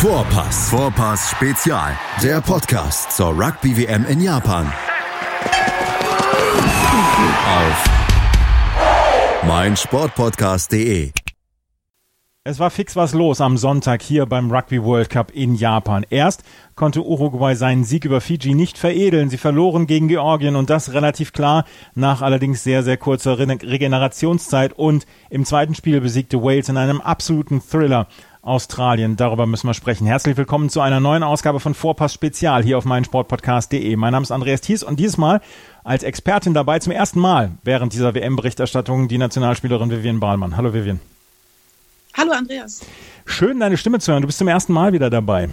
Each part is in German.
Vorpass. Vorpass Spezial. Der Podcast zur Rugby WM in Japan. Auf meinsportpodcast.de. Es war fix was los am Sonntag hier beim Rugby World Cup in Japan. Erst konnte Uruguay seinen Sieg über Fiji nicht veredeln. Sie verloren gegen Georgien und das relativ klar nach allerdings sehr, sehr kurzer Regenerationszeit. Und im zweiten Spiel besiegte Wales in einem absoluten Thriller Australien. Darüber müssen wir sprechen. Herzlich willkommen zu einer neuen Ausgabe von Vorpass Spezial hier auf meinsportpodcast.de. Mein Name ist Andreas Thies und dieses Mal als Expertin dabei zum ersten Mal während dieser WM-Berichterstattung die Nationalspielerin Vivian Bahlmann. Hallo Vivian. Hallo Andreas. Schön, deine Stimme zu hören. Du bist zum ersten Mal wieder dabei.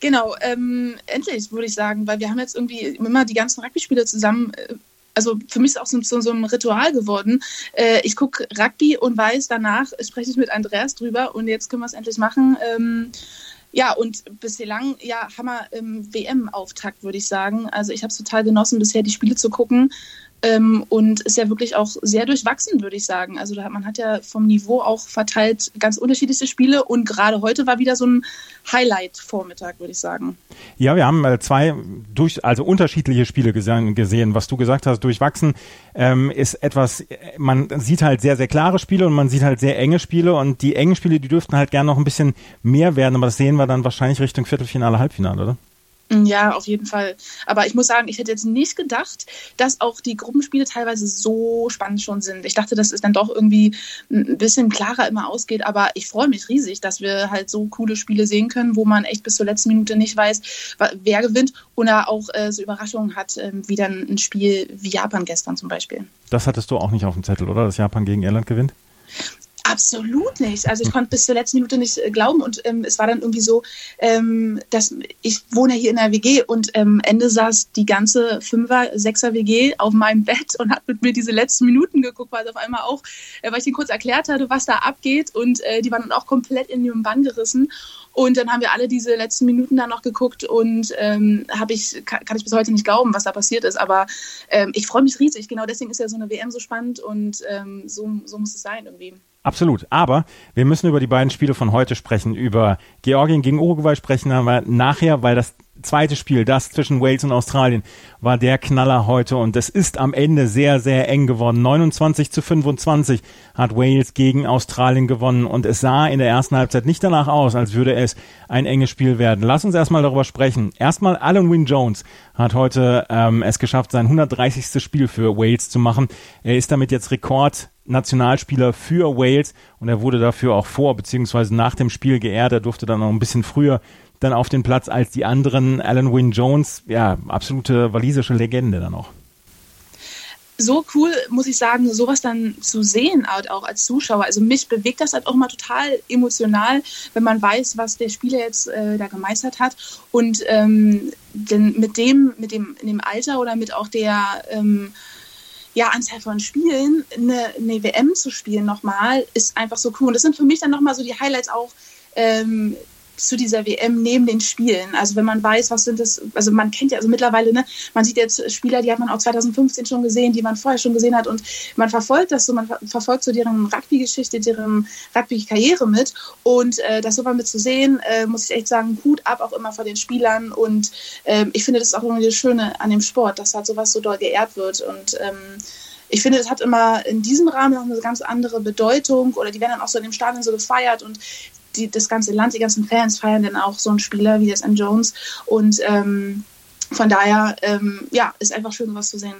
Genau, ähm, endlich würde ich sagen, weil wir haben jetzt irgendwie immer die ganzen Rugby-Spiele zusammen. Äh, also für mich ist es auch so, so, so ein Ritual geworden. Äh, ich gucke Rugby und weiß, danach spreche ich mit Andreas drüber und jetzt können wir es endlich machen. Ähm, ja, und bislang, ja, Hammer ähm, WM-Auftakt, würde ich sagen. Also ich habe es total genossen, bisher die Spiele zu gucken. Ähm, und ist ja wirklich auch sehr durchwachsen, würde ich sagen. Also da, man hat ja vom Niveau auch verteilt ganz unterschiedliche Spiele und gerade heute war wieder so ein Highlight-Vormittag, würde ich sagen. Ja, wir haben äh, zwei durch, also unterschiedliche Spiele gesehen, gesehen. Was du gesagt hast, durchwachsen ähm, ist etwas, man sieht halt sehr, sehr klare Spiele und man sieht halt sehr enge Spiele und die engen Spiele, die dürften halt gerne noch ein bisschen mehr werden, aber das sehen wir dann wahrscheinlich Richtung Viertelfinale, Halbfinale, oder? Ja, auf jeden Fall. Aber ich muss sagen, ich hätte jetzt nicht gedacht, dass auch die Gruppenspiele teilweise so spannend schon sind. Ich dachte, dass es dann doch irgendwie ein bisschen klarer immer ausgeht. Aber ich freue mich riesig, dass wir halt so coole Spiele sehen können, wo man echt bis zur letzten Minute nicht weiß, wer gewinnt. Oder auch äh, so Überraschungen hat, äh, wie dann ein Spiel wie Japan gestern zum Beispiel. Das hattest du auch nicht auf dem Zettel, oder? Dass Japan gegen Irland gewinnt? Absolut nicht. Also ich konnte bis zur letzten Minute nicht äh, glauben und ähm, es war dann irgendwie so, ähm, dass ich wohne hier in der WG und ähm, Ende saß die ganze Fünfer, Sechser WG auf meinem Bett und hat mit mir diese letzten Minuten geguckt, weil es auf einmal auch, äh, weil ich ihnen kurz erklärt hatte, was da abgeht und äh, die waren dann auch komplett in ihrem Bann gerissen und dann haben wir alle diese letzten Minuten dann noch geguckt und ähm, habe ich kann, kann, ich bis heute nicht glauben, was da passiert ist, aber ähm, ich freue mich riesig. Genau deswegen ist ja so eine WM so spannend und ähm, so, so muss es sein irgendwie. Absolut. Aber wir müssen über die beiden Spiele von heute sprechen, über Georgien gegen Uruguay sprechen, aber nachher, weil das zweite Spiel, das zwischen Wales und Australien, war der Knaller heute und es ist am Ende sehr, sehr eng geworden. 29 zu 25 hat Wales gegen Australien gewonnen und es sah in der ersten Halbzeit nicht danach aus, als würde es ein enges Spiel werden. Lass uns erstmal darüber sprechen. Erstmal Alan Wynne Jones hat heute ähm, es geschafft, sein 130. Spiel für Wales zu machen. Er ist damit jetzt Rekord Nationalspieler für Wales und er wurde dafür auch vor bzw. nach dem Spiel geehrt. Er durfte dann noch ein bisschen früher dann auf den Platz als die anderen. Alan Wynne Jones, ja, absolute walisische Legende dann auch. So cool, muss ich sagen, sowas dann zu sehen, halt auch als Zuschauer. Also mich bewegt das halt auch mal total emotional, wenn man weiß, was der Spieler jetzt äh, da gemeistert hat. Und ähm, denn mit dem, mit dem, in dem Alter oder mit auch der ähm, ja, Anzahl von Spielen, eine, eine WM zu spielen nochmal, ist einfach so cool. Und das sind für mich dann nochmal so die Highlights auch, ähm, zu dieser WM neben den Spielen. Also wenn man weiß, was sind das, also man kennt ja, also mittlerweile, ne, man sieht jetzt Spieler, die hat man auch 2015 schon gesehen, die man vorher schon gesehen hat. Und man verfolgt das so, man verfolgt so deren Rugby-Geschichte, deren Rugby-Karriere mit. Und äh, das so mal mit zu sehen, äh, muss ich echt sagen, Hut ab auch immer vor den Spielern. Und äh, ich finde das ist auch irgendwie das Schöne an dem Sport, dass halt sowas so doll geehrt wird. Und ähm, ich finde, das hat immer in diesem Rahmen noch eine ganz andere Bedeutung. Oder die werden dann auch so in dem Stadion so gefeiert. Und die, das ganze Land, die ganzen Fans feiern dann auch so einen Spieler wie das M. Jones. Und ähm, von daher, ähm, ja, ist einfach schön, was zu sehen.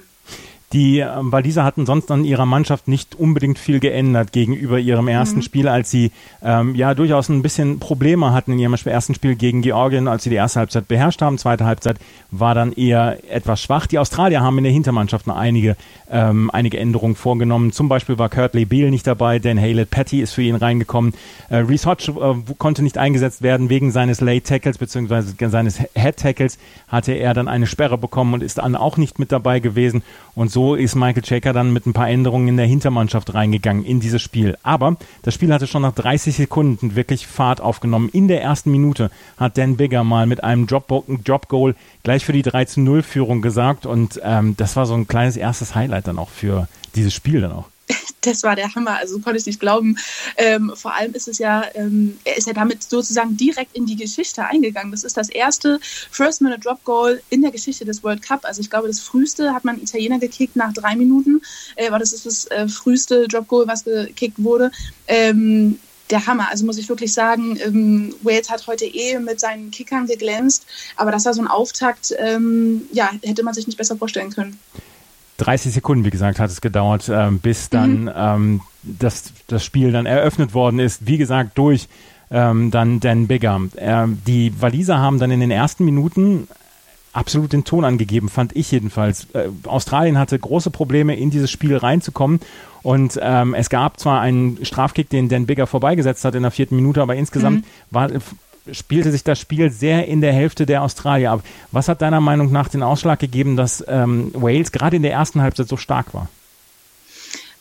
Die ähm, Waliser hatten sonst an ihrer Mannschaft nicht unbedingt viel geändert gegenüber ihrem ersten mhm. Spiel, als sie ähm, ja durchaus ein bisschen Probleme hatten in ihrem ersten Spiel gegen Georgien, als sie die erste Halbzeit beherrscht haben. Zweite Halbzeit war dann eher etwas schwach. Die Australier haben in der Hintermannschaft noch einige, ähm, einige Änderungen vorgenommen. Zum Beispiel war Kurtley Beale nicht dabei, Dan Haylett Patty ist für ihn reingekommen. Äh, Reese Hodge äh, konnte nicht eingesetzt werden wegen seines Late Tackles bzw. seines Head Tackles hatte er dann eine Sperre bekommen und ist dann auch nicht mit dabei gewesen. Und so ist Michael Checker dann mit ein paar Änderungen in der Hintermannschaft reingegangen in dieses Spiel. Aber das Spiel hatte schon nach 30 Sekunden wirklich Fahrt aufgenommen. In der ersten Minute hat Dan Bigger mal mit einem Drop-Goal gleich für die 3-0-Führung gesagt. Und ähm, das war so ein kleines erstes Highlight dann auch für dieses Spiel dann auch. Das war der Hammer, also konnte ich nicht glauben. Ähm, vor allem ist es ja, ähm, er ist ja damit sozusagen direkt in die Geschichte eingegangen. Das ist das erste First-Minute-Drop-Goal in der Geschichte des World Cup. Also ich glaube, das früheste hat man Italiener gekickt nach drei Minuten, äh, aber das ist das äh, früheste Drop-Goal, was gekickt wurde. Ähm, der Hammer. Also muss ich wirklich sagen, ähm, Wales hat heute eh mit seinen Kickern geglänzt, aber das war so ein Auftakt, ähm, ja, hätte man sich nicht besser vorstellen können. 30 Sekunden, wie gesagt, hat es gedauert, äh, bis dann mhm. ähm, das, das Spiel dann eröffnet worden ist. Wie gesagt, durch ähm, dann Dan Bigger. Äh, die Waliser haben dann in den ersten Minuten absolut den Ton angegeben, fand ich jedenfalls. Äh, Australien hatte große Probleme, in dieses Spiel reinzukommen. Und ähm, es gab zwar einen Strafkick, den Dan Bigger vorbeigesetzt hat in der vierten Minute, aber insgesamt mhm. war spielte sich das Spiel sehr in der Hälfte der Australier ab. Was hat deiner Meinung nach den Ausschlag gegeben, dass ähm, Wales gerade in der ersten Halbzeit so stark war?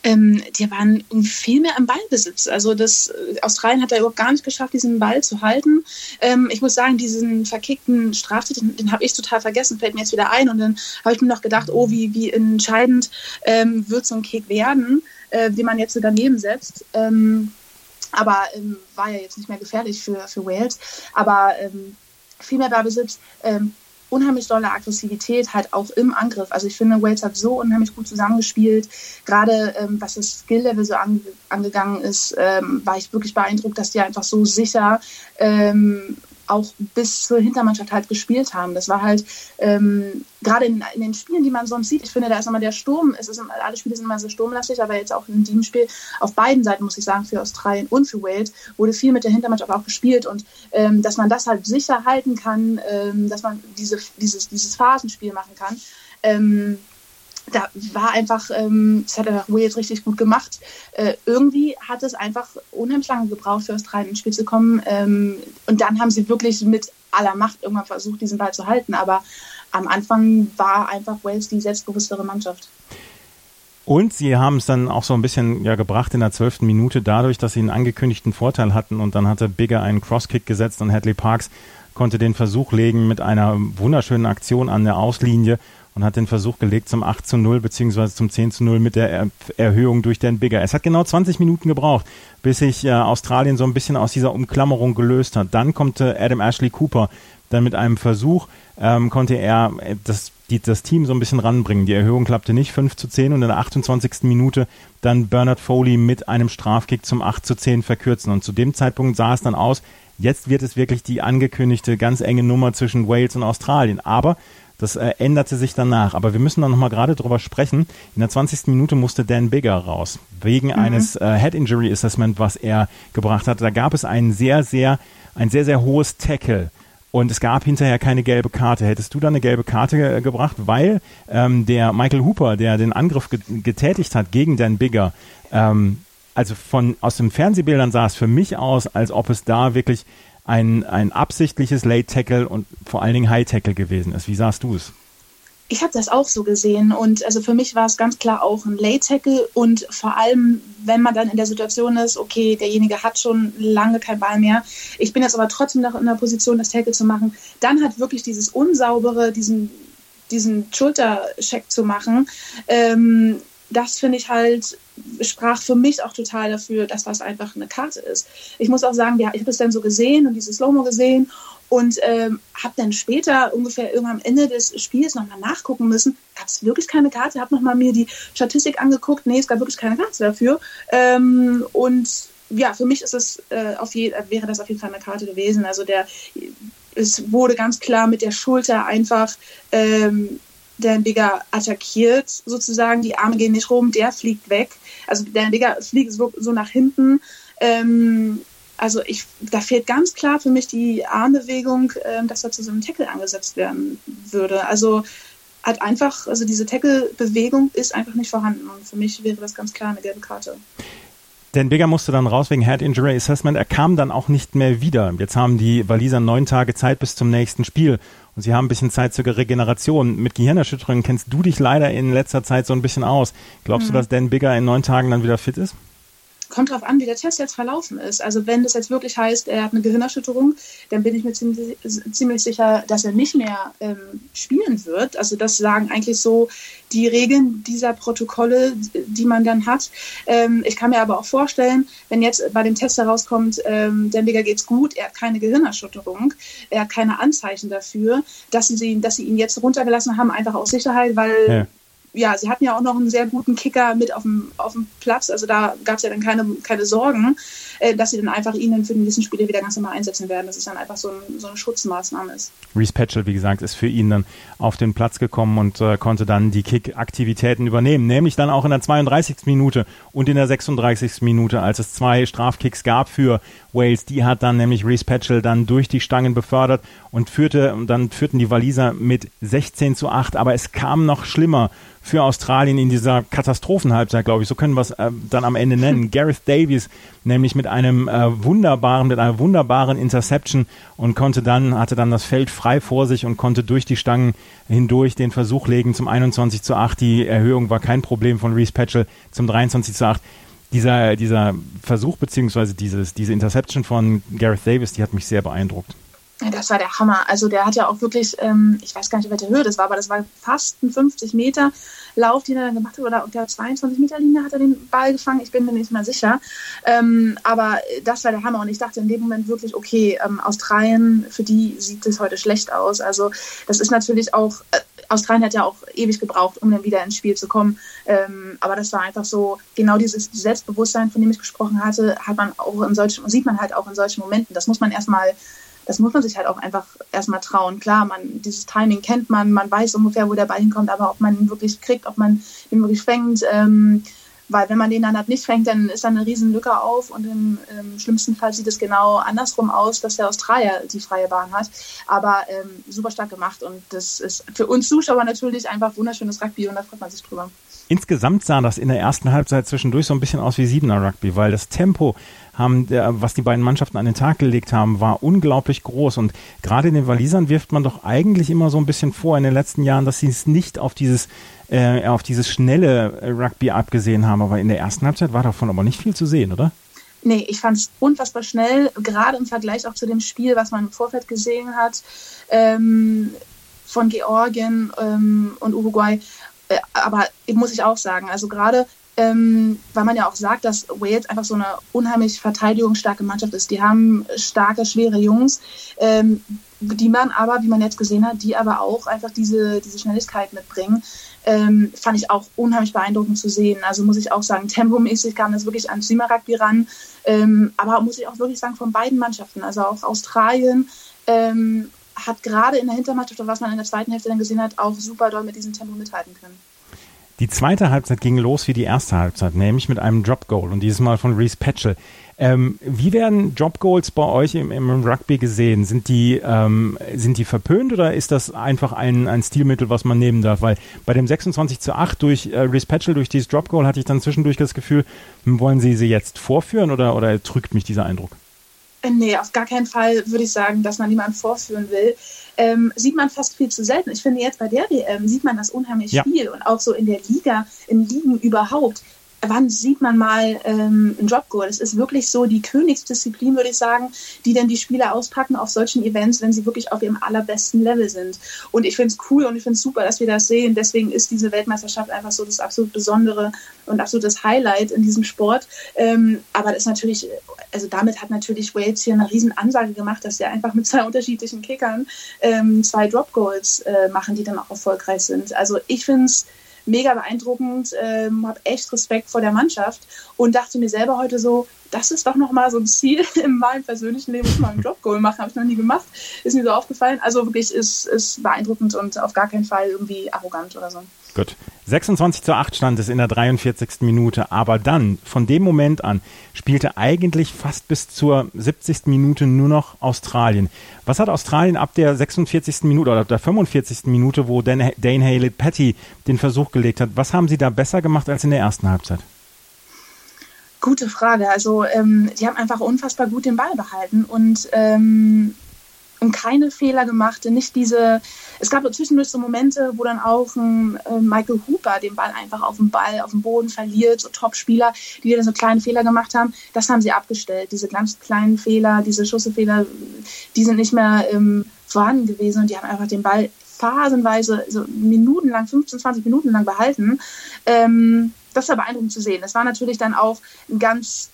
Ähm, die waren viel mehr im Ballbesitz. Also das äh, Australien hat da überhaupt gar nicht geschafft, diesen Ball zu halten. Ähm, ich muss sagen, diesen verkickten Straftat, den, den habe ich total vergessen, fällt mir jetzt wieder ein. Und dann habe ich mir noch gedacht, oh, wie, wie entscheidend ähm, wird so ein Kick werden, äh, wie man jetzt so daneben setzt. Ähm, aber ähm, war ja jetzt nicht mehr gefährlich für, für Wales. Aber ähm, viel mehr Ballbesitz, ähm, unheimlich tolle Aggressivität halt auch im Angriff. Also ich finde, Wales hat so unheimlich gut zusammengespielt. Gerade ähm, was das Skill-Level so ange angegangen ist, ähm, war ich wirklich beeindruckt, dass die einfach so sicher ähm, auch bis zur Hintermannschaft halt gespielt haben. Das war halt ähm, gerade in, in, den Spielen, die man sonst sieht, ich finde, da ist immer der Sturm, es ist, alle Spiele sind immer so sturmlastig, aber jetzt auch in diesem Spiel auf beiden Seiten, muss ich sagen, für Australien und für Wales, wurde viel mit der Hintermannschaft auch gespielt und ähm, dass man das halt sicher halten kann, ähm, dass man diese, dieses, dieses Phasenspiel machen kann. Da war einfach, ähm, das hat einfach Wales richtig gut gemacht. Äh, irgendwie hat es einfach unheimlich lange gebraucht, für Australien ins Spiel zu kommen. Ähm, und dann haben sie wirklich mit aller Macht irgendwann versucht, diesen Ball zu halten. Aber am Anfang war einfach Wales die selbstbewusstere Mannschaft. Und sie haben es dann auch so ein bisschen ja, gebracht in der zwölften Minute dadurch, dass sie einen angekündigten Vorteil hatten und dann hatte Bigger einen Crosskick gesetzt und Hadley Parks konnte den Versuch legen mit einer wunderschönen Aktion an der Auslinie und hat den Versuch gelegt zum 8 zu 0 beziehungsweise zum 10 zu 0 mit der er Erhöhung durch den Bigger. Es hat genau 20 Minuten gebraucht, bis sich äh, Australien so ein bisschen aus dieser Umklammerung gelöst hat. Dann kommt äh, Adam Ashley Cooper dann mit einem Versuch, ähm, konnte er äh, das, die, das Team so ein bisschen ranbringen. Die Erhöhung klappte nicht, 5 zu 10 und in der 28. Minute dann Bernard Foley mit einem Strafkick zum 8 zu 10 verkürzen. Und zu dem Zeitpunkt sah es dann aus, jetzt wird es wirklich die angekündigte ganz enge Nummer zwischen Wales und Australien. Aber das äh, änderte sich danach. Aber wir müssen da nochmal gerade drüber sprechen. In der 20. Minute musste Dan Bigger raus. Wegen mhm. eines äh, Head Injury Assessment, was er gebracht hat. Da gab es ein sehr, sehr, ein sehr, sehr hohes Tackle. Und es gab hinterher keine gelbe Karte. Hättest du da eine gelbe Karte äh, gebracht, weil ähm, der Michael Hooper, der den Angriff getätigt hat gegen Dan Bigger, ähm, also von aus den Fernsehbildern sah es für mich aus, als ob es da wirklich ein, ein absichtliches Late Tackle und vor allen Dingen High Tackle gewesen ist. Wie sahst du es? Ich habe das auch so gesehen und also für mich war es ganz klar auch ein Late Tackle und vor allem, wenn man dann in der Situation ist, okay, derjenige hat schon lange kein Ball mehr, ich bin jetzt aber trotzdem noch in der Position, das Tackle zu machen, dann hat wirklich dieses unsaubere, diesen diesen Schultercheck zu machen, ähm, das finde ich halt, sprach für mich auch total dafür, dass das einfach eine Karte ist. Ich muss auch sagen, ja, ich habe es dann so gesehen und dieses Slow-Mo gesehen und ähm, habe dann später ungefähr irgendwann am Ende des Spiels nochmal nachgucken müssen, gab es wirklich keine Karte, habe nochmal mir die Statistik angeguckt, nee, es gab wirklich keine Karte dafür ähm, und ja, für mich ist es äh, auf je, wäre das auf jeden Fall eine Karte gewesen. Also der es wurde ganz klar mit der Schulter einfach ähm, Dan Bigger attackiert, sozusagen. Die Arme gehen nicht rum, der fliegt weg. Also Dan Bigger fliegt so, so nach hinten. Ähm, also ich, da fehlt ganz klar für mich die Armbewegung, ähm, dass da zu so einem Tackle angesetzt werden würde. Also hat einfach, also diese Tackle-Bewegung ist einfach nicht vorhanden. Und für mich wäre das ganz klar eine gelbe Karte. Dan Bigger musste dann raus wegen Head Injury Assessment. Er kam dann auch nicht mehr wieder. Jetzt haben die Waliser neun Tage Zeit bis zum nächsten Spiel. Und sie haben ein bisschen Zeit zur Regeneration. Mit Gehirnerschütterungen kennst du dich leider in letzter Zeit so ein bisschen aus. Glaubst mhm. du, dass Dan Bigger in neun Tagen dann wieder fit ist? Kommt darauf an, wie der Test jetzt verlaufen ist. Also wenn das jetzt wirklich heißt, er hat eine Gehirnerschütterung, dann bin ich mir ziemlich, ziemlich sicher, dass er nicht mehr ähm, spielen wird. Also das sagen eigentlich so die Regeln dieser Protokolle, die man dann hat. Ähm, ich kann mir aber auch vorstellen, wenn jetzt bei dem Test herauskommt, ähm, Dembiger geht's gut, er hat keine Gehirnerschütterung, er hat keine Anzeichen dafür, dass sie, dass sie ihn jetzt runtergelassen haben, einfach aus Sicherheit, weil ja ja, sie hatten ja auch noch einen sehr guten Kicker mit auf dem, auf dem Platz. Also da gab es ja dann keine, keine Sorgen, äh, dass sie dann einfach ihn für die nächsten Spiele wieder ganz normal einsetzen werden. Das ist dann einfach so, ein, so eine Schutzmaßnahme ist. Reese Patchell, wie gesagt, ist für ihn dann auf den Platz gekommen und äh, konnte dann die Kick-Aktivitäten übernehmen. Nämlich dann auch in der 32. Minute und in der 36. Minute, als es zwei Strafkicks gab für Wales. Die hat dann nämlich Reese Patchell dann durch die Stangen befördert und führte, dann führten die Waliser mit 16 zu 8. Aber es kam noch schlimmer für Australien in dieser Katastrophenhalbzeit, glaube ich. So können wir es äh, dann am Ende nennen. Gareth Davies nämlich mit einem äh, wunderbaren, mit einer wunderbaren Interception und konnte dann, hatte dann das Feld frei vor sich und konnte durch die Stangen hindurch den Versuch legen zum 21 zu 8. Die Erhöhung war kein Problem von Reese Patchell zum 23 zu 8 dieser, dieser Versuch beziehungsweise dieses, diese Interception von Gareth Davis, die hat mich sehr beeindruckt. Das war der Hammer. Also der hat ja auch wirklich, ähm, ich weiß gar nicht, welche Höhe das war, aber das war fast ein 50 Meter Lauf, den er dann gemacht hat. Oder auf der 22 Meter Linie hat er den Ball gefangen. Ich bin mir nicht mehr sicher. Ähm, aber das war der Hammer. Und ich dachte in dem Moment wirklich, okay, ähm, Australien, für die sieht es heute schlecht aus. Also das ist natürlich auch, äh, Australien hat ja auch ewig gebraucht, um dann wieder ins Spiel zu kommen. Ähm, aber das war einfach so, genau dieses Selbstbewusstsein, von dem ich gesprochen hatte, hat man auch in solchen, sieht man halt auch in solchen Momenten. Das muss man erstmal das muss man sich halt auch einfach erstmal trauen. Klar, man, dieses Timing kennt man, man weiß ungefähr, wo der Ball hinkommt, aber ob man ihn wirklich kriegt, ob man ihn wirklich fängt, ähm, weil wenn man den dann halt nicht fängt, dann ist da eine riesen Lücke auf und im, im, schlimmsten Fall sieht es genau andersrum aus, dass der Australier die freie Bahn hat. Aber ähm, super stark gemacht und das ist für uns Zuschauer natürlich einfach wunderschönes Rugby und da freut man sich drüber. Insgesamt sah das in der ersten Halbzeit zwischendurch so ein bisschen aus wie Siebener Rugby, weil das Tempo, haben, was die beiden Mannschaften an den Tag gelegt haben, war unglaublich groß. Und gerade in den Walisern wirft man doch eigentlich immer so ein bisschen vor in den letzten Jahren, dass sie es nicht auf dieses äh, auf dieses schnelle Rugby abgesehen haben. Aber in der ersten Halbzeit war davon aber nicht viel zu sehen, oder? Nee, ich fand es unfassbar schnell, gerade im Vergleich auch zu dem Spiel, was man im Vorfeld gesehen hat, ähm, von Georgien ähm, und Uruguay. Äh, aber muss ich auch sagen, also gerade ähm, weil man ja auch sagt, dass Wales einfach so eine unheimlich verteidigungsstarke Mannschaft ist. Die haben starke, schwere Jungs, ähm, die man aber, wie man jetzt gesehen hat, die aber auch einfach diese, diese Schnelligkeit mitbringen. Ähm, fand ich auch unheimlich beeindruckend zu sehen. Also muss ich auch sagen, tempomäßig kam das wirklich an Sima Rugby ran. Ähm, aber muss ich auch wirklich sagen, von beiden Mannschaften, also auch Australien, ähm, hat gerade in der Hintermannschaft, was man in der zweiten Hälfte dann gesehen hat, auch super doll mit diesem Tempo mithalten können. Die zweite Halbzeit ging los wie die erste Halbzeit, nämlich mit einem Drop Goal und dieses Mal von Reese Patchell. Ähm, wie werden Drop Goals bei euch im, im Rugby gesehen? Sind die, ähm, sind die verpönt oder ist das einfach ein, ein Stilmittel, was man nehmen darf? Weil bei dem 26 zu 8 durch äh, Reese Patchell, durch dieses Drop Goal, hatte ich dann zwischendurch das Gefühl, hm, wollen sie sie jetzt vorführen oder, oder trügt mich dieser Eindruck? Äh, nee, auf gar keinen Fall würde ich sagen, dass man niemanden vorführen will ähm, sieht man fast viel zu selten. Ich finde jetzt bei der WM sieht man das unheimlich ja. viel und auch so in der Liga, in Ligen überhaupt wann sieht man mal ähm, ein Dropgoal? Es ist wirklich so die Königsdisziplin, würde ich sagen, die dann die Spieler auspacken auf solchen Events, wenn sie wirklich auf ihrem allerbesten Level sind. Und ich finde es cool und ich finde es super, dass wir das sehen. Deswegen ist diese Weltmeisterschaft einfach so das absolut Besondere und absolutes Highlight in diesem Sport. Ähm, aber das ist natürlich, also damit hat natürlich Wales hier eine riesen Ansage gemacht, dass sie einfach mit zwei unterschiedlichen Kickern ähm, zwei Dropgoals äh, machen, die dann auch erfolgreich sind. Also ich finde es mega beeindruckend, ähm, habe echt Respekt vor der Mannschaft und dachte mir selber heute so, das ist doch nochmal so ein Ziel in meinem persönlichen Leben, muss mal ein Jobgoal machen, habe ich noch nie gemacht, ist mir so aufgefallen. Also wirklich ist, ist beeindruckend und auf gar keinen Fall irgendwie arrogant oder so. Gut. 26 zu 8 stand es in der 43. Minute, aber dann, von dem Moment an, spielte eigentlich fast bis zur 70. Minute nur noch Australien. Was hat Australien ab der 46. Minute oder ab der 45. Minute, wo Dane Haley Patty den Versuch gelegt hat, was haben sie da besser gemacht als in der ersten Halbzeit? Gute Frage. Also, ähm, die haben einfach unfassbar gut den Ball behalten und ähm, und keine Fehler gemacht, nicht diese, es gab zwischendurch so Momente, wo dann auch ein äh, Michael Hooper den Ball einfach auf dem Ball, auf dem Boden verliert, so Top-Spieler, die dann so kleine Fehler gemacht haben, das haben sie abgestellt. Diese ganz kleinen Fehler, diese Schussfehler, die sind nicht mehr ähm, vorhanden gewesen und die haben einfach den Ball phasenweise, so minutenlang, 15, 20 Minuten lang behalten. Ähm, das war beeindruckend zu sehen. Es war natürlich dann auch ein ganz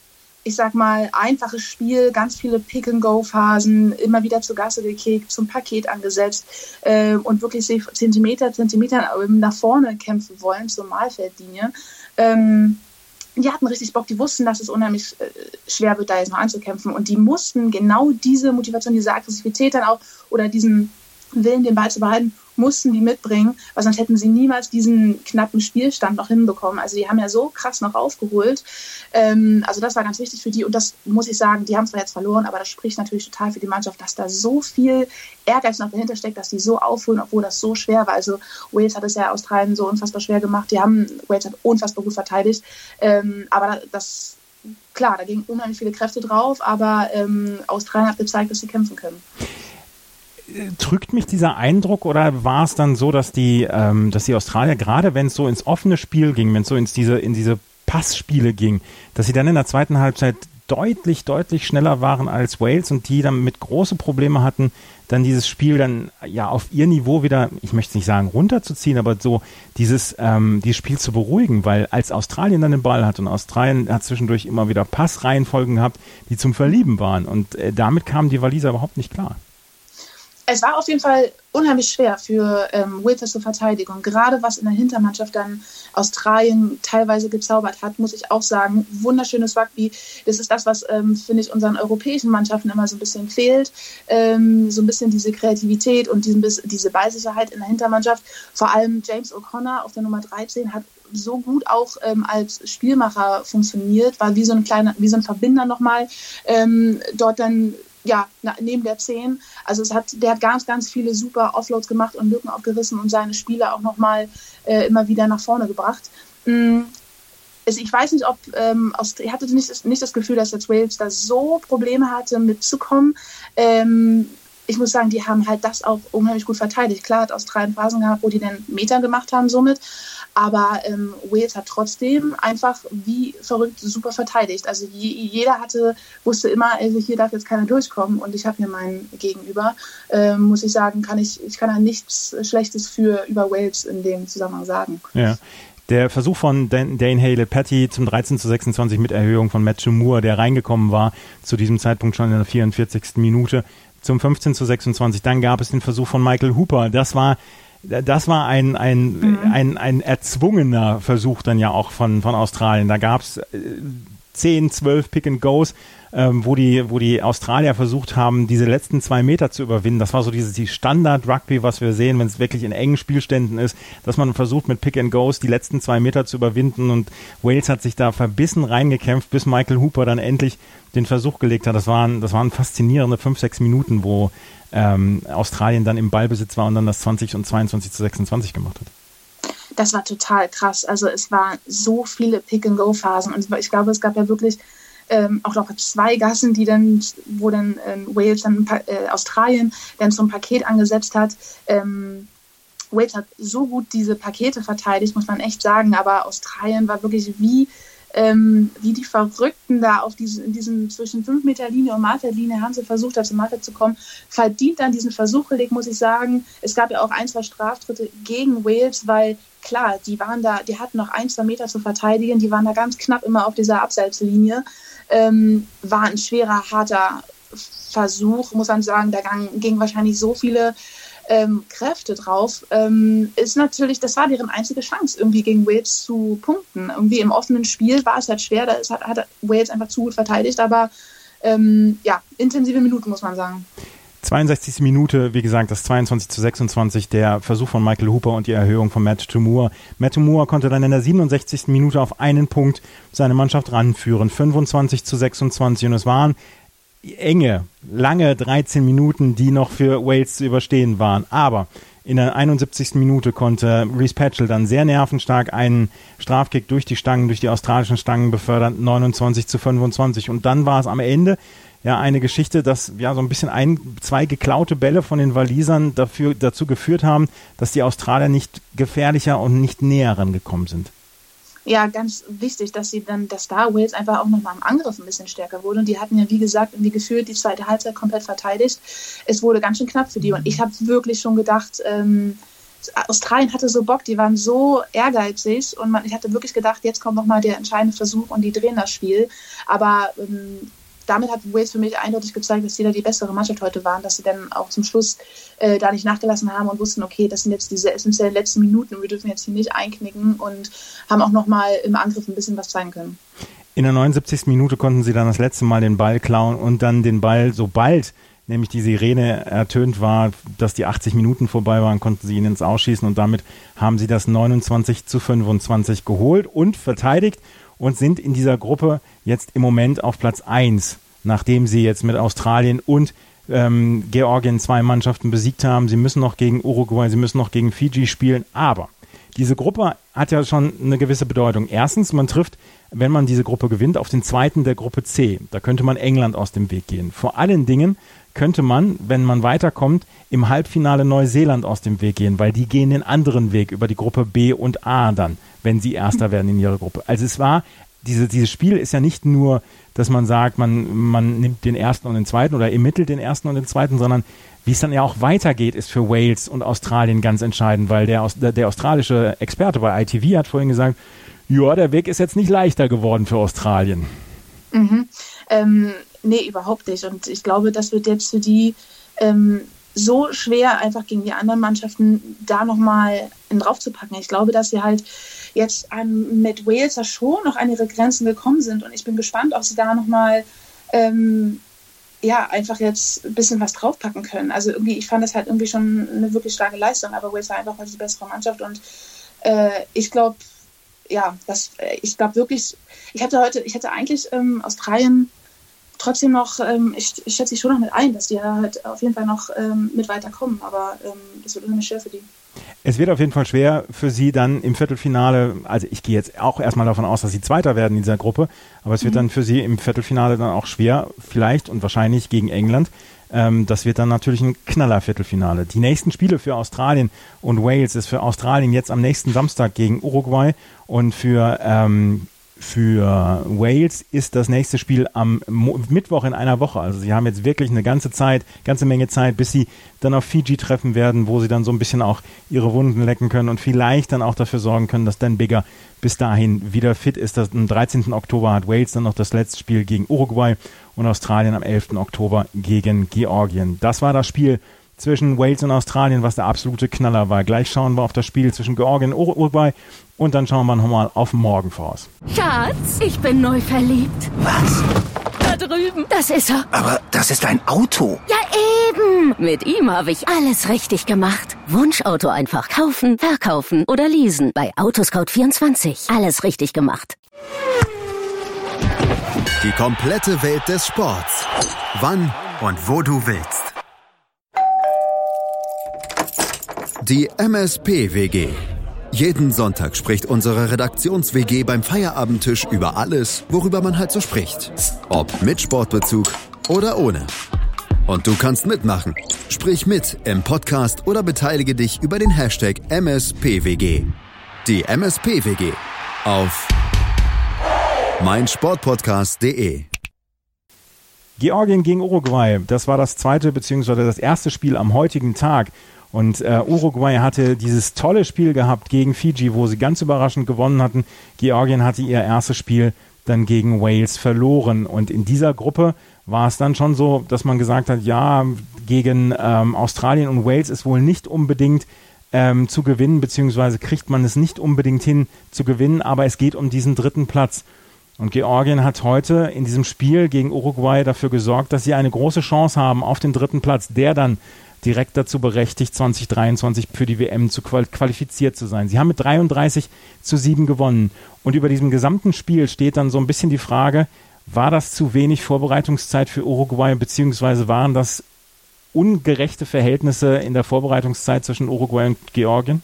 ich sag mal, einfaches Spiel, ganz viele Pick-and-Go-Phasen, immer wieder zur Gasse gekickt, zum Paket angesetzt äh, und wirklich Zentimeter, Zentimeter nach vorne kämpfen wollen zur Mahlfeldlinie. Ähm, die hatten richtig Bock, die wussten, dass es unheimlich äh, schwer wird, da jetzt noch anzukämpfen. Und die mussten genau diese Motivation, diese Aggressivität dann auch oder diesen Willen, den Ball zu behalten, mussten die mitbringen, weil sonst hätten sie niemals diesen knappen Spielstand noch hinbekommen. Also die haben ja so krass noch aufgeholt. Ähm, also das war ganz wichtig für die und das muss ich sagen, die haben zwar jetzt verloren, aber das spricht natürlich total für die Mannschaft, dass da so viel Ehrgeiz noch dahinter steckt, dass die so aufholen, obwohl das so schwer war. Also Wales hat es ja Australien so unfassbar schwer gemacht. Die haben, Wales hat unfassbar gut verteidigt. Ähm, aber das klar, da gingen unheimlich viele Kräfte drauf, aber ähm, Australien hat gezeigt, dass sie kämpfen können trügt mich dieser Eindruck oder war es dann so, dass die, ähm, dass die Australier, gerade wenn es so ins offene Spiel ging, wenn es so ins diese, in diese Passspiele ging, dass sie dann in der zweiten Halbzeit deutlich, deutlich schneller waren als Wales und die dann mit große Probleme hatten, dann dieses Spiel dann ja auf ihr Niveau wieder, ich möchte nicht sagen runterzuziehen, aber so dieses, ähm, dieses Spiel zu beruhigen, weil als Australien dann den Ball hat und Australien hat zwischendurch immer wieder Passreihenfolgen gehabt, die zum Verlieben waren und äh, damit kamen die Waliser überhaupt nicht klar es war auf jeden Fall unheimlich schwer für ähm, Withers zur Verteidigung. Gerade was in der Hintermannschaft dann Australien teilweise gezaubert hat, muss ich auch sagen. Wunderschönes Rugby. Das ist das, was, ähm, finde ich, unseren europäischen Mannschaften immer so ein bisschen fehlt. Ähm, so ein bisschen diese Kreativität und diesen, diese Ballsicherheit in der Hintermannschaft. Vor allem James O'Connor auf der Nummer 13 hat so gut auch ähm, als Spielmacher funktioniert, war wie so ein kleiner, wie so ein Verbinder nochmal ähm, dort dann ja, neben der 10. Also es hat, der hat ganz, ganz viele super Offloads gemacht und Lücken aufgerissen und seine Spieler auch nochmal äh, immer wieder nach vorne gebracht. Mhm. Ich weiß nicht, ob ähm, ich hatte nicht, nicht das Gefühl, dass jetzt Wales da so Probleme hatte, mitzukommen. Ähm, ich muss sagen, die haben halt das auch unheimlich gut verteidigt. Klar, hat Australien Phasen gehabt, wo die den Meter gemacht haben somit. Aber ähm, Wales hat trotzdem einfach wie verrückt super verteidigt. Also je, jeder hatte, wusste immer, also hier darf jetzt keiner durchkommen und ich habe hier meinen Gegenüber. Ähm, muss ich sagen, kann ich, ich kann da nichts Schlechtes für über Wales in dem Zusammenhang sagen. Ja. Der Versuch von Dane Hale Patty zum 13 zu 26 mit Erhöhung von Matthew Moore, der reingekommen war, zu diesem Zeitpunkt schon in der 44. Minute zum 15 zu 26. Dann gab es den Versuch von Michael Hooper. Das war das war ein, ein, mhm. ein, ein erzwungener Versuch dann ja auch von, von Australien. Da gab es äh, 10, 12 Pick and Goes, ähm, wo die, wo die Australier versucht haben, diese letzten zwei Meter zu überwinden. Das war so dieses die Standard Rugby, was wir sehen, wenn es wirklich in engen Spielständen ist, dass man versucht mit Pick and Goes die letzten zwei Meter zu überwinden und Wales hat sich da verbissen reingekämpft, bis Michael Hooper dann endlich den Versuch gelegt hat. Das waren, das waren faszinierende fünf, sechs Minuten, wo ähm, Australien dann im Ballbesitz war und dann das 20 und 22 zu 26 gemacht hat das war total krass. Also es waren so viele Pick-and-Go-Phasen und ich glaube, es gab ja wirklich ähm, auch noch zwei Gassen, die dann, wo dann ähm, Wales dann äh, Australien dann zum Paket angesetzt hat. Ähm, Wales hat so gut diese Pakete verteidigt, muss man echt sagen, aber Australien war wirklich wie ähm, wie die Verrückten da auf diesen, in diesem zwischen 5 Meter Linie und Martha-Linie haben sie versucht, da zum Martha zu kommen, verdient dann diesen Versuch gelegt, muss ich sagen. Es gab ja auch ein, zwei Straftritte gegen Wales, weil klar, die waren da, die hatten noch ein, zwei Meter zu verteidigen, die waren da ganz knapp immer auf dieser Abseitslinie. Ähm, war ein schwerer, harter Versuch, muss man sagen. Da gingen wahrscheinlich so viele ähm, Kräfte drauf, ähm, ist natürlich, das war deren einzige Chance, irgendwie gegen Wales zu punkten. Irgendwie im offenen Spiel war es halt schwer, da ist, hat, hat Wales einfach zu gut verteidigt, aber ähm, ja, intensive Minuten, muss man sagen. 62. Minute, wie gesagt, das 22 zu 26, der Versuch von Michael Hooper und die Erhöhung von Matt Tumur. Matt Tumur konnte dann in der 67. Minute auf einen Punkt seine Mannschaft ranführen, 25 zu 26 und es waren enge, lange 13 Minuten, die noch für Wales zu überstehen waren. Aber In der 71. Minute konnte Reese Patchell dann sehr nervenstark einen Strafkick durch die Stangen, durch die australischen Stangen befördern, 29 zu 25. Und dann war es am Ende ja eine Geschichte, dass ja so ein bisschen ein, zwei geklaute Bälle von den Walisern dafür, dazu geführt haben, dass die Australier nicht gefährlicher und nicht näher rangekommen sind ja ganz wichtig, dass sie dann, dass da Wales einfach auch nochmal im Angriff ein bisschen stärker wurde. Und die hatten ja, wie gesagt, irgendwie gefühlt die zweite Halbzeit komplett verteidigt. Es wurde ganz schön knapp für die. Und ich habe wirklich schon gedacht, ähm, Australien hatte so Bock, die waren so ehrgeizig und man, ich hatte wirklich gedacht, jetzt kommt nochmal der entscheidende Versuch und die drehen das Spiel. Aber ähm, damit hat Wales für mich eindeutig gezeigt, dass sie da die bessere Mannschaft heute waren, dass sie dann auch zum Schluss äh, da nicht nachgelassen haben und wussten, okay, das sind jetzt diese essentiellen letzten Minuten und wir dürfen jetzt hier nicht einknicken und haben auch nochmal im Angriff ein bisschen was zeigen können. In der 79. Minute konnten sie dann das letzte Mal den Ball klauen und dann den Ball, sobald nämlich die Sirene ertönt war, dass die 80 Minuten vorbei waren, konnten sie ihn ins Ausschießen und damit haben sie das 29 zu 25 geholt und verteidigt und sind in dieser Gruppe jetzt im Moment auf Platz 1, nachdem sie jetzt mit Australien und ähm, Georgien zwei Mannschaften besiegt haben. Sie müssen noch gegen Uruguay, sie müssen noch gegen Fiji spielen, aber diese Gruppe hat ja schon eine gewisse Bedeutung. Erstens, man trifft, wenn man diese Gruppe gewinnt, auf den zweiten der Gruppe C. Da könnte man England aus dem Weg gehen. Vor allen Dingen könnte man, wenn man weiterkommt, im Halbfinale Neuseeland aus dem Weg gehen, weil die gehen den anderen Weg über die Gruppe B und A dann, wenn sie Erster werden in ihrer Gruppe. Also es war, diese, dieses Spiel ist ja nicht nur, dass man sagt, man, man nimmt den ersten und den zweiten oder ermittelt den ersten und den zweiten, sondern wie es dann ja auch weitergeht, ist für Wales und Australien ganz entscheidend, weil der, der, australische Experte bei ITV hat vorhin gesagt, ja, der Weg ist jetzt nicht leichter geworden für Australien. Mhm. Ähm, nee, überhaupt nicht. Und ich glaube, das wird jetzt für die ähm, so schwer, einfach gegen die anderen Mannschaften da nochmal drauf zu packen. Ich glaube, dass sie halt jetzt an, mit Wales ja schon noch an ihre Grenzen gekommen sind. Und ich bin gespannt, ob sie da nochmal ähm, ja, einfach jetzt ein bisschen was draufpacken können. Also irgendwie, ich fand das halt irgendwie schon eine wirklich starke Leistung, aber Wales war einfach heute die bessere Mannschaft und äh, ich glaube, ja, das, ich glaube wirklich, ich hatte heute, ich hätte eigentlich ähm, Australien trotzdem noch, ähm, ich, ich schätze ich schon noch mit ein, dass die halt auf jeden Fall noch ähm, mit weiterkommen, aber ähm, das wird unheimlich schwer für die. Es wird auf jeden Fall schwer für sie dann im Viertelfinale, also ich gehe jetzt auch erstmal davon aus, dass sie Zweiter werden in dieser Gruppe, aber es wird mhm. dann für sie im Viertelfinale dann auch schwer, vielleicht und wahrscheinlich gegen England. Ähm, das wird dann natürlich ein Knaller-Viertelfinale. Die nächsten Spiele für Australien und Wales ist für Australien jetzt am nächsten Samstag gegen Uruguay und für ähm, für Wales ist das nächste Spiel am Mo Mittwoch in einer Woche. Also sie haben jetzt wirklich eine ganze Zeit, ganze Menge Zeit, bis sie dann auf Fiji treffen werden, wo sie dann so ein bisschen auch ihre Wunden lecken können und vielleicht dann auch dafür sorgen können, dass Dan Bigger bis dahin wieder fit ist. Das, am 13. Oktober hat Wales dann noch das letzte Spiel gegen Uruguay und Australien am 11. Oktober gegen Georgien. Das war das Spiel zwischen Wales und Australien, was der absolute Knaller war. Gleich schauen wir auf das Spiel zwischen Georgien und Uruguay und dann schauen wir nochmal auf morgen voraus. Schatz, ich bin neu verliebt. Was? Da drüben. Das ist er. Aber das ist ein Auto. Ja, eben. Mit ihm habe ich alles richtig gemacht. Wunschauto einfach kaufen, verkaufen oder leasen. Bei Autoscout24. Alles richtig gemacht. Die komplette Welt des Sports. Wann und wo du willst. Die MSP-WG jeden Sonntag spricht unsere Redaktions-WG beim Feierabendtisch über alles, worüber man halt so spricht. Ob mit Sportbezug oder ohne. Und du kannst mitmachen. Sprich mit im Podcast oder beteilige dich über den Hashtag MSPWG. Die MSPWG auf meinsportpodcast.de. Georgien gegen Uruguay, das war das zweite bzw. das erste Spiel am heutigen Tag. Und äh, Uruguay hatte dieses tolle Spiel gehabt gegen Fiji, wo sie ganz überraschend gewonnen hatten. Georgien hatte ihr erstes Spiel dann gegen Wales verloren. Und in dieser Gruppe war es dann schon so, dass man gesagt hat, ja, gegen ähm, Australien und Wales ist wohl nicht unbedingt ähm, zu gewinnen, beziehungsweise kriegt man es nicht unbedingt hin zu gewinnen, aber es geht um diesen dritten Platz. Und Georgien hat heute in diesem Spiel gegen Uruguay dafür gesorgt, dass sie eine große Chance haben auf den dritten Platz, der dann direkt dazu berechtigt, 2023 für die WM zu qualifiziert zu sein. Sie haben mit 33 zu 7 gewonnen. Und über diesem gesamten Spiel steht dann so ein bisschen die Frage, war das zu wenig Vorbereitungszeit für Uruguay, beziehungsweise waren das ungerechte Verhältnisse in der Vorbereitungszeit zwischen Uruguay und Georgien?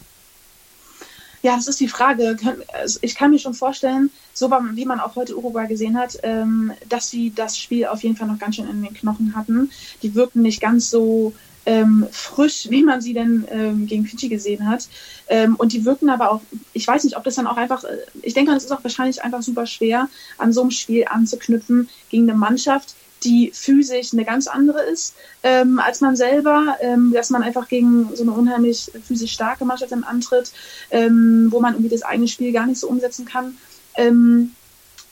Ja, das ist die Frage. Also ich kann mir schon vorstellen, so wie man auch heute Uruguay gesehen hat, ähm, dass sie das Spiel auf jeden Fall noch ganz schön in den Knochen hatten. Die wirkten nicht ganz so ähm, frisch, wie man sie denn ähm, gegen Fiji gesehen hat. Ähm, und die wirken aber auch, ich weiß nicht, ob das dann auch einfach, äh, ich denke, es ist auch wahrscheinlich einfach super schwer, an so einem Spiel anzuknüpfen gegen eine Mannschaft, die physisch eine ganz andere ist ähm, als man selber, ähm, dass man einfach gegen so eine unheimlich physisch starke Mannschaft dann antritt, ähm, wo man irgendwie das eigene Spiel gar nicht so umsetzen kann. Ähm,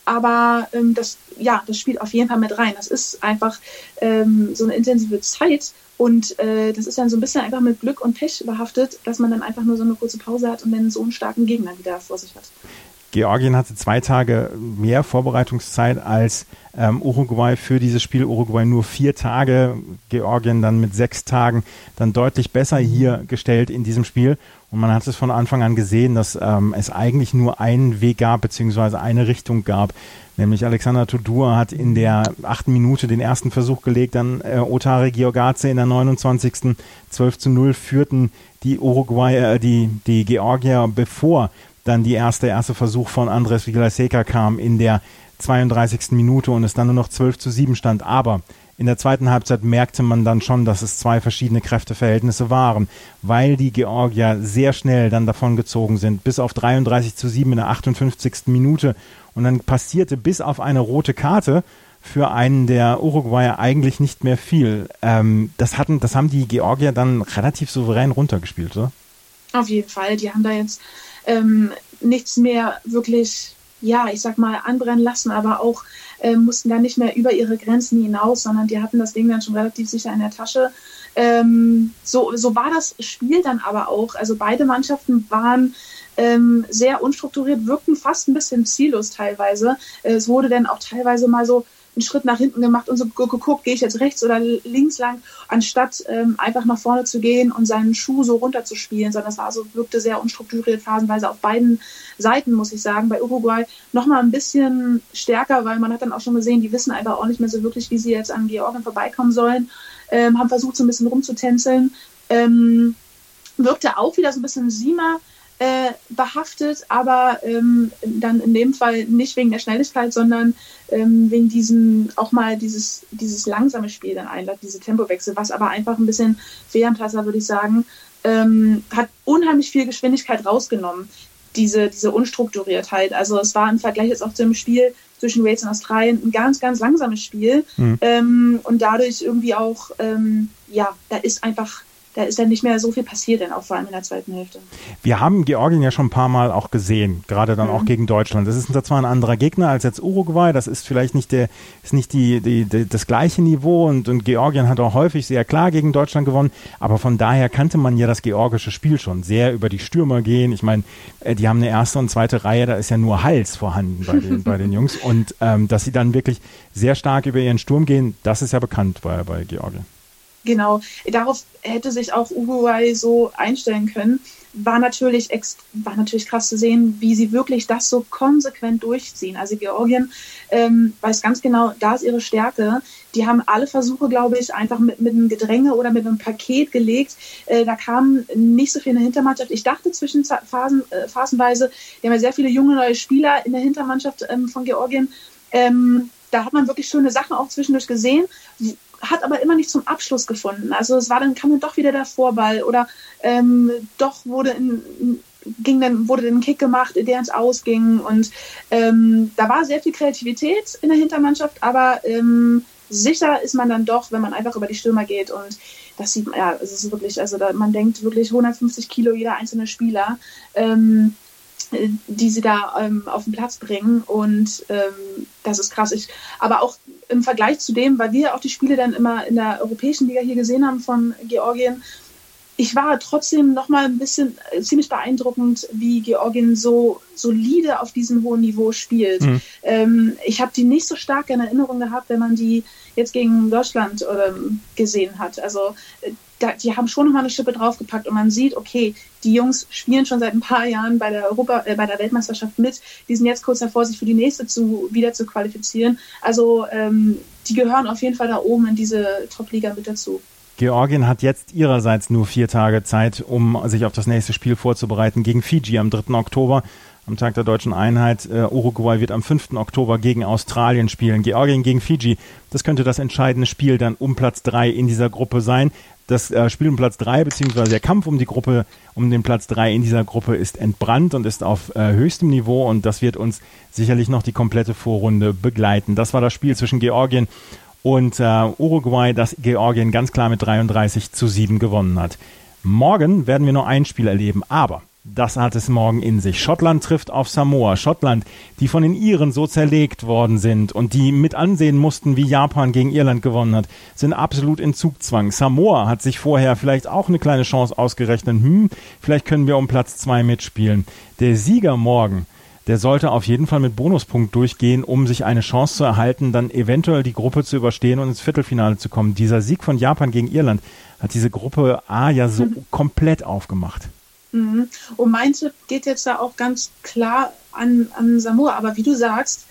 aber ähm, das, ja, das spielt auf jeden Fall mit rein. Das ist einfach ähm, so eine intensive Zeit und äh, das ist dann so ein bisschen einfach mit Glück und Pech behaftet, dass man dann einfach nur so eine kurze Pause hat und dann so einen starken Gegner wieder vor sich hat. Georgien hatte zwei Tage mehr Vorbereitungszeit als ähm, Uruguay für dieses Spiel. Uruguay nur vier Tage, Georgien dann mit sechs Tagen dann deutlich besser hier gestellt in diesem Spiel. Und man hat es von Anfang an gesehen, dass ähm, es eigentlich nur einen Weg gab, beziehungsweise eine Richtung gab. Nämlich Alexander Tudur hat in der achten Minute den ersten Versuch gelegt, dann äh, Otare Giorgaze in der 29. 12 zu 0 führten die Uruguay, äh, die, die Georgier, bevor dann die erste, erste Versuch von Andres Villaseca kam in der 32. Minute und es dann nur noch 12 zu 7 stand. Aber in der zweiten Halbzeit merkte man dann schon, dass es zwei verschiedene Kräfteverhältnisse waren, weil die Georgier sehr schnell dann davon gezogen sind, bis auf 33 zu 7 in der 58. Minute. Und dann passierte bis auf eine rote Karte für einen der Uruguayer eigentlich nicht mehr viel. Ähm, das, hatten, das haben die Georgier dann relativ souverän runtergespielt, oder? Auf jeden Fall. Die haben da jetzt ähm, nichts mehr wirklich, ja, ich sag mal, anbrennen lassen, aber auch äh, mussten dann nicht mehr über ihre Grenzen hinaus, sondern die hatten das Ding dann schon relativ sicher in der Tasche. Ähm, so, so war das Spiel dann aber auch. Also beide Mannschaften waren ähm, sehr unstrukturiert, wirkten fast ein bisschen ziellos teilweise. Es wurde dann auch teilweise mal so einen Schritt nach hinten gemacht und so geguckt, gehe ich jetzt rechts oder links lang, anstatt ähm, einfach nach vorne zu gehen und seinen Schuh so runterzuspielen, sondern das war so, wirkte sehr unstrukturiert phasenweise auf beiden Seiten, muss ich sagen. Bei Uruguay nochmal ein bisschen stärker, weil man hat dann auch schon gesehen, die wissen einfach auch nicht mehr so wirklich, wie sie jetzt an Georgien vorbeikommen sollen, ähm, haben versucht, so ein bisschen rumzutänzeln. Ähm, wirkte auch wieder so ein bisschen Sima äh, behaftet, aber ähm, dann in dem Fall nicht wegen der Schnelligkeit, sondern ähm, wegen diesem auch mal dieses, dieses langsame Spiel dann einlädt, diese Tempowechsel, was aber einfach ein bisschen Fehlantasser, würde ich sagen, ähm, hat unheimlich viel Geschwindigkeit rausgenommen, diese, diese Unstrukturiertheit. Also es war im Vergleich jetzt auch zu dem Spiel zwischen Wales und Australien ein ganz, ganz langsames Spiel mhm. ähm, und dadurch irgendwie auch, ähm, ja, da ist einfach da ist dann nicht mehr so viel passiert, dann auch vor allem in der zweiten Hälfte. Wir haben Georgien ja schon ein paar Mal auch gesehen, gerade dann mhm. auch gegen Deutschland. Das ist zwar ein anderer Gegner als jetzt Uruguay, das ist vielleicht nicht der, ist nicht die, die, die das gleiche Niveau und, und Georgien hat auch häufig sehr klar gegen Deutschland gewonnen, aber von daher kannte man ja das georgische Spiel schon sehr über die Stürmer gehen. Ich meine, äh, die haben eine erste und zweite Reihe, da ist ja nur Hals vorhanden bei den, bei den Jungs und ähm, dass sie dann wirklich sehr stark über ihren Sturm gehen, das ist ja bekannt bei, bei Georgien. Genau, darauf hätte sich auch Uruguay so einstellen können. War natürlich, war natürlich krass zu sehen, wie sie wirklich das so konsequent durchziehen. Also Georgien ähm, weiß ganz genau, da ist ihre Stärke. Die haben alle Versuche, glaube ich, einfach mit, mit einem Gedränge oder mit einem Paket gelegt. Äh, da kam nicht so viel in der Hintermannschaft. Ich dachte zwischen Phasen, äh, phasenweise, die haben ja sehr viele junge neue Spieler in der Hintermannschaft ähm, von Georgien. Ähm, da hat man wirklich schöne Sachen auch zwischendurch gesehen, hat aber immer nicht zum Abschluss gefunden. Also es war dann kam dann doch wieder der Vorball oder ähm, doch wurde in, ging dann wurde ein Kick gemacht, der ins Ausging und ähm, da war sehr viel Kreativität in der Hintermannschaft, aber ähm, sicher ist man dann doch, wenn man einfach über die Stürmer geht und das sieht man ja, es ist wirklich, also da, man denkt wirklich 150 Kilo jeder einzelne Spieler. Ähm, die sie da ähm, auf den Platz bringen. Und ähm, das ist krass. Ich, aber auch im Vergleich zu dem, weil wir auch die Spiele dann immer in der europäischen Liga hier gesehen haben von Georgien, ich war trotzdem noch mal ein bisschen äh, ziemlich beeindruckend, wie Georgien so solide auf diesem hohen Niveau spielt. Mhm. Ähm, ich habe die nicht so stark in Erinnerung gehabt, wenn man die jetzt gegen Deutschland ähm, gesehen hat. Also äh, da, die haben schon noch mal eine Schippe draufgepackt und man sieht, okay, die Jungs spielen schon seit ein paar Jahren bei der Europa, äh, bei der Weltmeisterschaft mit. Die sind jetzt kurz davor, sich für die nächste zu wieder zu qualifizieren. Also ähm, die gehören auf jeden Fall da oben in diese Top-Liga mit dazu. Georgien hat jetzt ihrerseits nur vier Tage Zeit, um sich auf das nächste Spiel vorzubereiten gegen Fiji am 3. Oktober am Tag der deutschen Einheit. Uh, Uruguay wird am 5. Oktober gegen Australien spielen. Georgien gegen Fiji. Das könnte das entscheidende Spiel dann um Platz 3 in dieser Gruppe sein. Das äh, Spiel um Platz 3 beziehungsweise der Kampf um die Gruppe, um den Platz 3 in dieser Gruppe ist entbrannt und ist auf äh, höchstem Niveau und das wird uns sicherlich noch die komplette Vorrunde begleiten. Das war das Spiel zwischen Georgien und äh, Uruguay, das Georgien ganz klar mit 33 zu 7 gewonnen hat. Morgen werden wir nur ein Spiel erleben, aber das hat es morgen in sich. Schottland trifft auf Samoa. Schottland, die von den Iren so zerlegt worden sind und die mit ansehen mussten, wie Japan gegen Irland gewonnen hat, sind absolut in Zugzwang. Samoa hat sich vorher vielleicht auch eine kleine Chance ausgerechnet. Hm, vielleicht können wir um Platz zwei mitspielen. Der Sieger morgen, der sollte auf jeden Fall mit Bonuspunkt durchgehen, um sich eine Chance zu erhalten, dann eventuell die Gruppe zu überstehen und ins Viertelfinale zu kommen. Dieser Sieg von Japan gegen Irland hat diese Gruppe A ja so komplett aufgemacht. Mhm. Und mein Tipp geht jetzt da auch ganz klar an, an Samoa. Aber wie du sagst,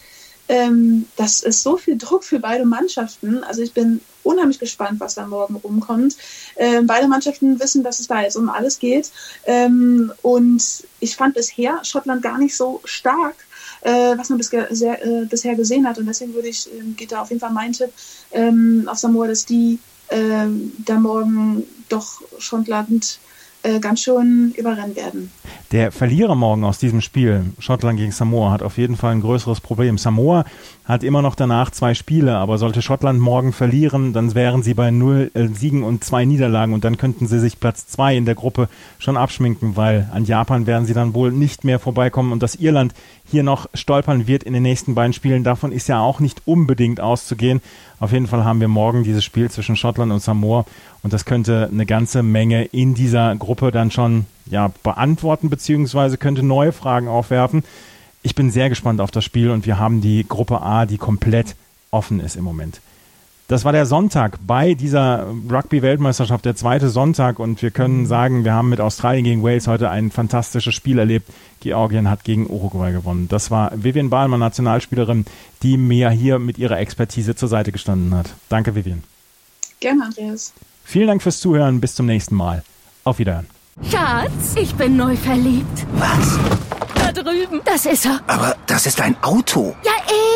ähm, das ist so viel Druck für beide Mannschaften. Also ich bin unheimlich gespannt, was da morgen rumkommt. Ähm, beide Mannschaften wissen, dass es da jetzt um alles geht. Ähm, und ich fand bisher Schottland gar nicht so stark, äh, was man bisher, sehr, äh, bisher gesehen hat. Und deswegen würde ich, äh, geht da auf jeden Fall mein Tipp ähm, auf Samoa, dass die ähm, da morgen doch Schottland äh, ganz schön überrennen werden. Der Verlierer morgen aus diesem Spiel, Schottland gegen Samoa, hat auf jeden Fall ein größeres Problem. Samoa hat immer noch danach zwei Spiele, aber sollte Schottland morgen verlieren, dann wären sie bei null äh, Siegen und zwei Niederlagen und dann könnten sie sich Platz zwei in der Gruppe schon abschminken, weil an Japan werden sie dann wohl nicht mehr vorbeikommen und dass Irland hier noch stolpern wird in den nächsten beiden Spielen, davon ist ja auch nicht unbedingt auszugehen. Auf jeden Fall haben wir morgen dieses Spiel zwischen Schottland und Samoa und das könnte eine ganze Menge in dieser Gruppe dann schon ja, beantworten, beziehungsweise könnte neue Fragen aufwerfen ich bin sehr gespannt auf das Spiel und wir haben die Gruppe A, die komplett offen ist im Moment. Das war der Sonntag bei dieser Rugby-Weltmeisterschaft, der zweite Sonntag. Und wir können sagen, wir haben mit Australien gegen Wales heute ein fantastisches Spiel erlebt. Georgien hat gegen Uruguay gewonnen. Das war Vivian Bahlmann, Nationalspielerin, die mir hier mit ihrer Expertise zur Seite gestanden hat. Danke, Vivian. Gerne, Andreas. Vielen Dank fürs Zuhören. Bis zum nächsten Mal. Auf Wiederhören. Schatz, ich bin neu verliebt. Was? drüben. Das ist er. Aber das ist ein Auto. Ja,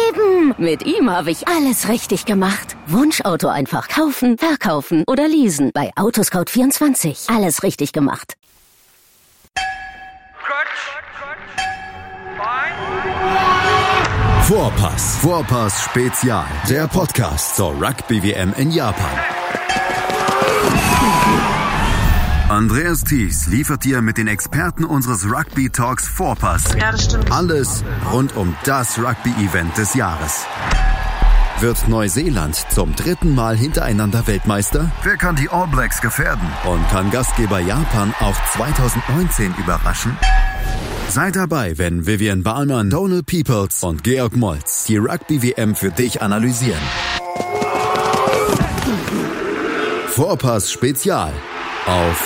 eben. Mit ihm habe ich alles richtig gemacht. Wunschauto einfach kaufen, verkaufen oder leasen. Bei Autoscout24. Alles richtig gemacht. Vorpass. Vorpass Spezial. Der Podcast zur Rugby WM in Japan. Andreas Thies liefert dir mit den Experten unseres Rugby Talks Vorpass. Ja, das stimmt. Alles rund um das Rugby-Event des Jahres. Wird Neuseeland zum dritten Mal hintereinander Weltmeister? Wer kann die All Blacks gefährden? Und kann Gastgeber Japan auch 2019 überraschen? Sei dabei, wenn Vivian Bahlmann, Donald Peoples und Georg Moltz die Rugby-WM für dich analysieren. Vorpass Spezial auf